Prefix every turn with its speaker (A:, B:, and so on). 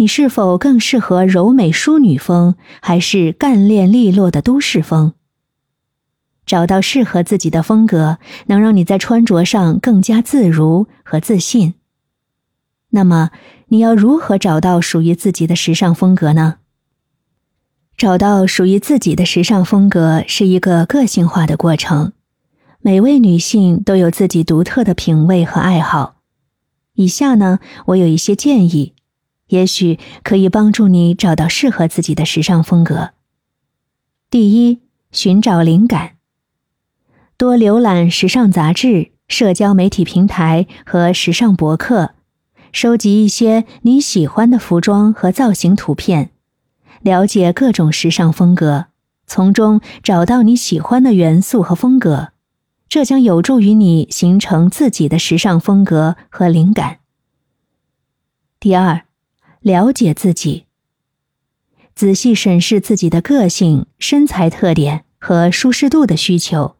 A: 你是否更适合柔美淑女风，还是干练利落的都市风？找到适合自己的风格，能让你在穿着上更加自如和自信。那么，你要如何找到属于自己的时尚风格呢？找到属于自己的时尚风格是一个个性化的过程。每位女性都有自己独特的品味和爱好。以下呢，我有一些建议，也许可以帮助你找到适合自己的时尚风格。第一，寻找灵感。多浏览时尚杂志、社交媒体平台和时尚博客，收集一些你喜欢的服装和造型图片，了解各种时尚风格，从中找到你喜欢的元素和风格，这将有助于你形成自己的时尚风格和灵感。第二，了解自己，仔细审视自己的个性、身材特点和舒适度的需求。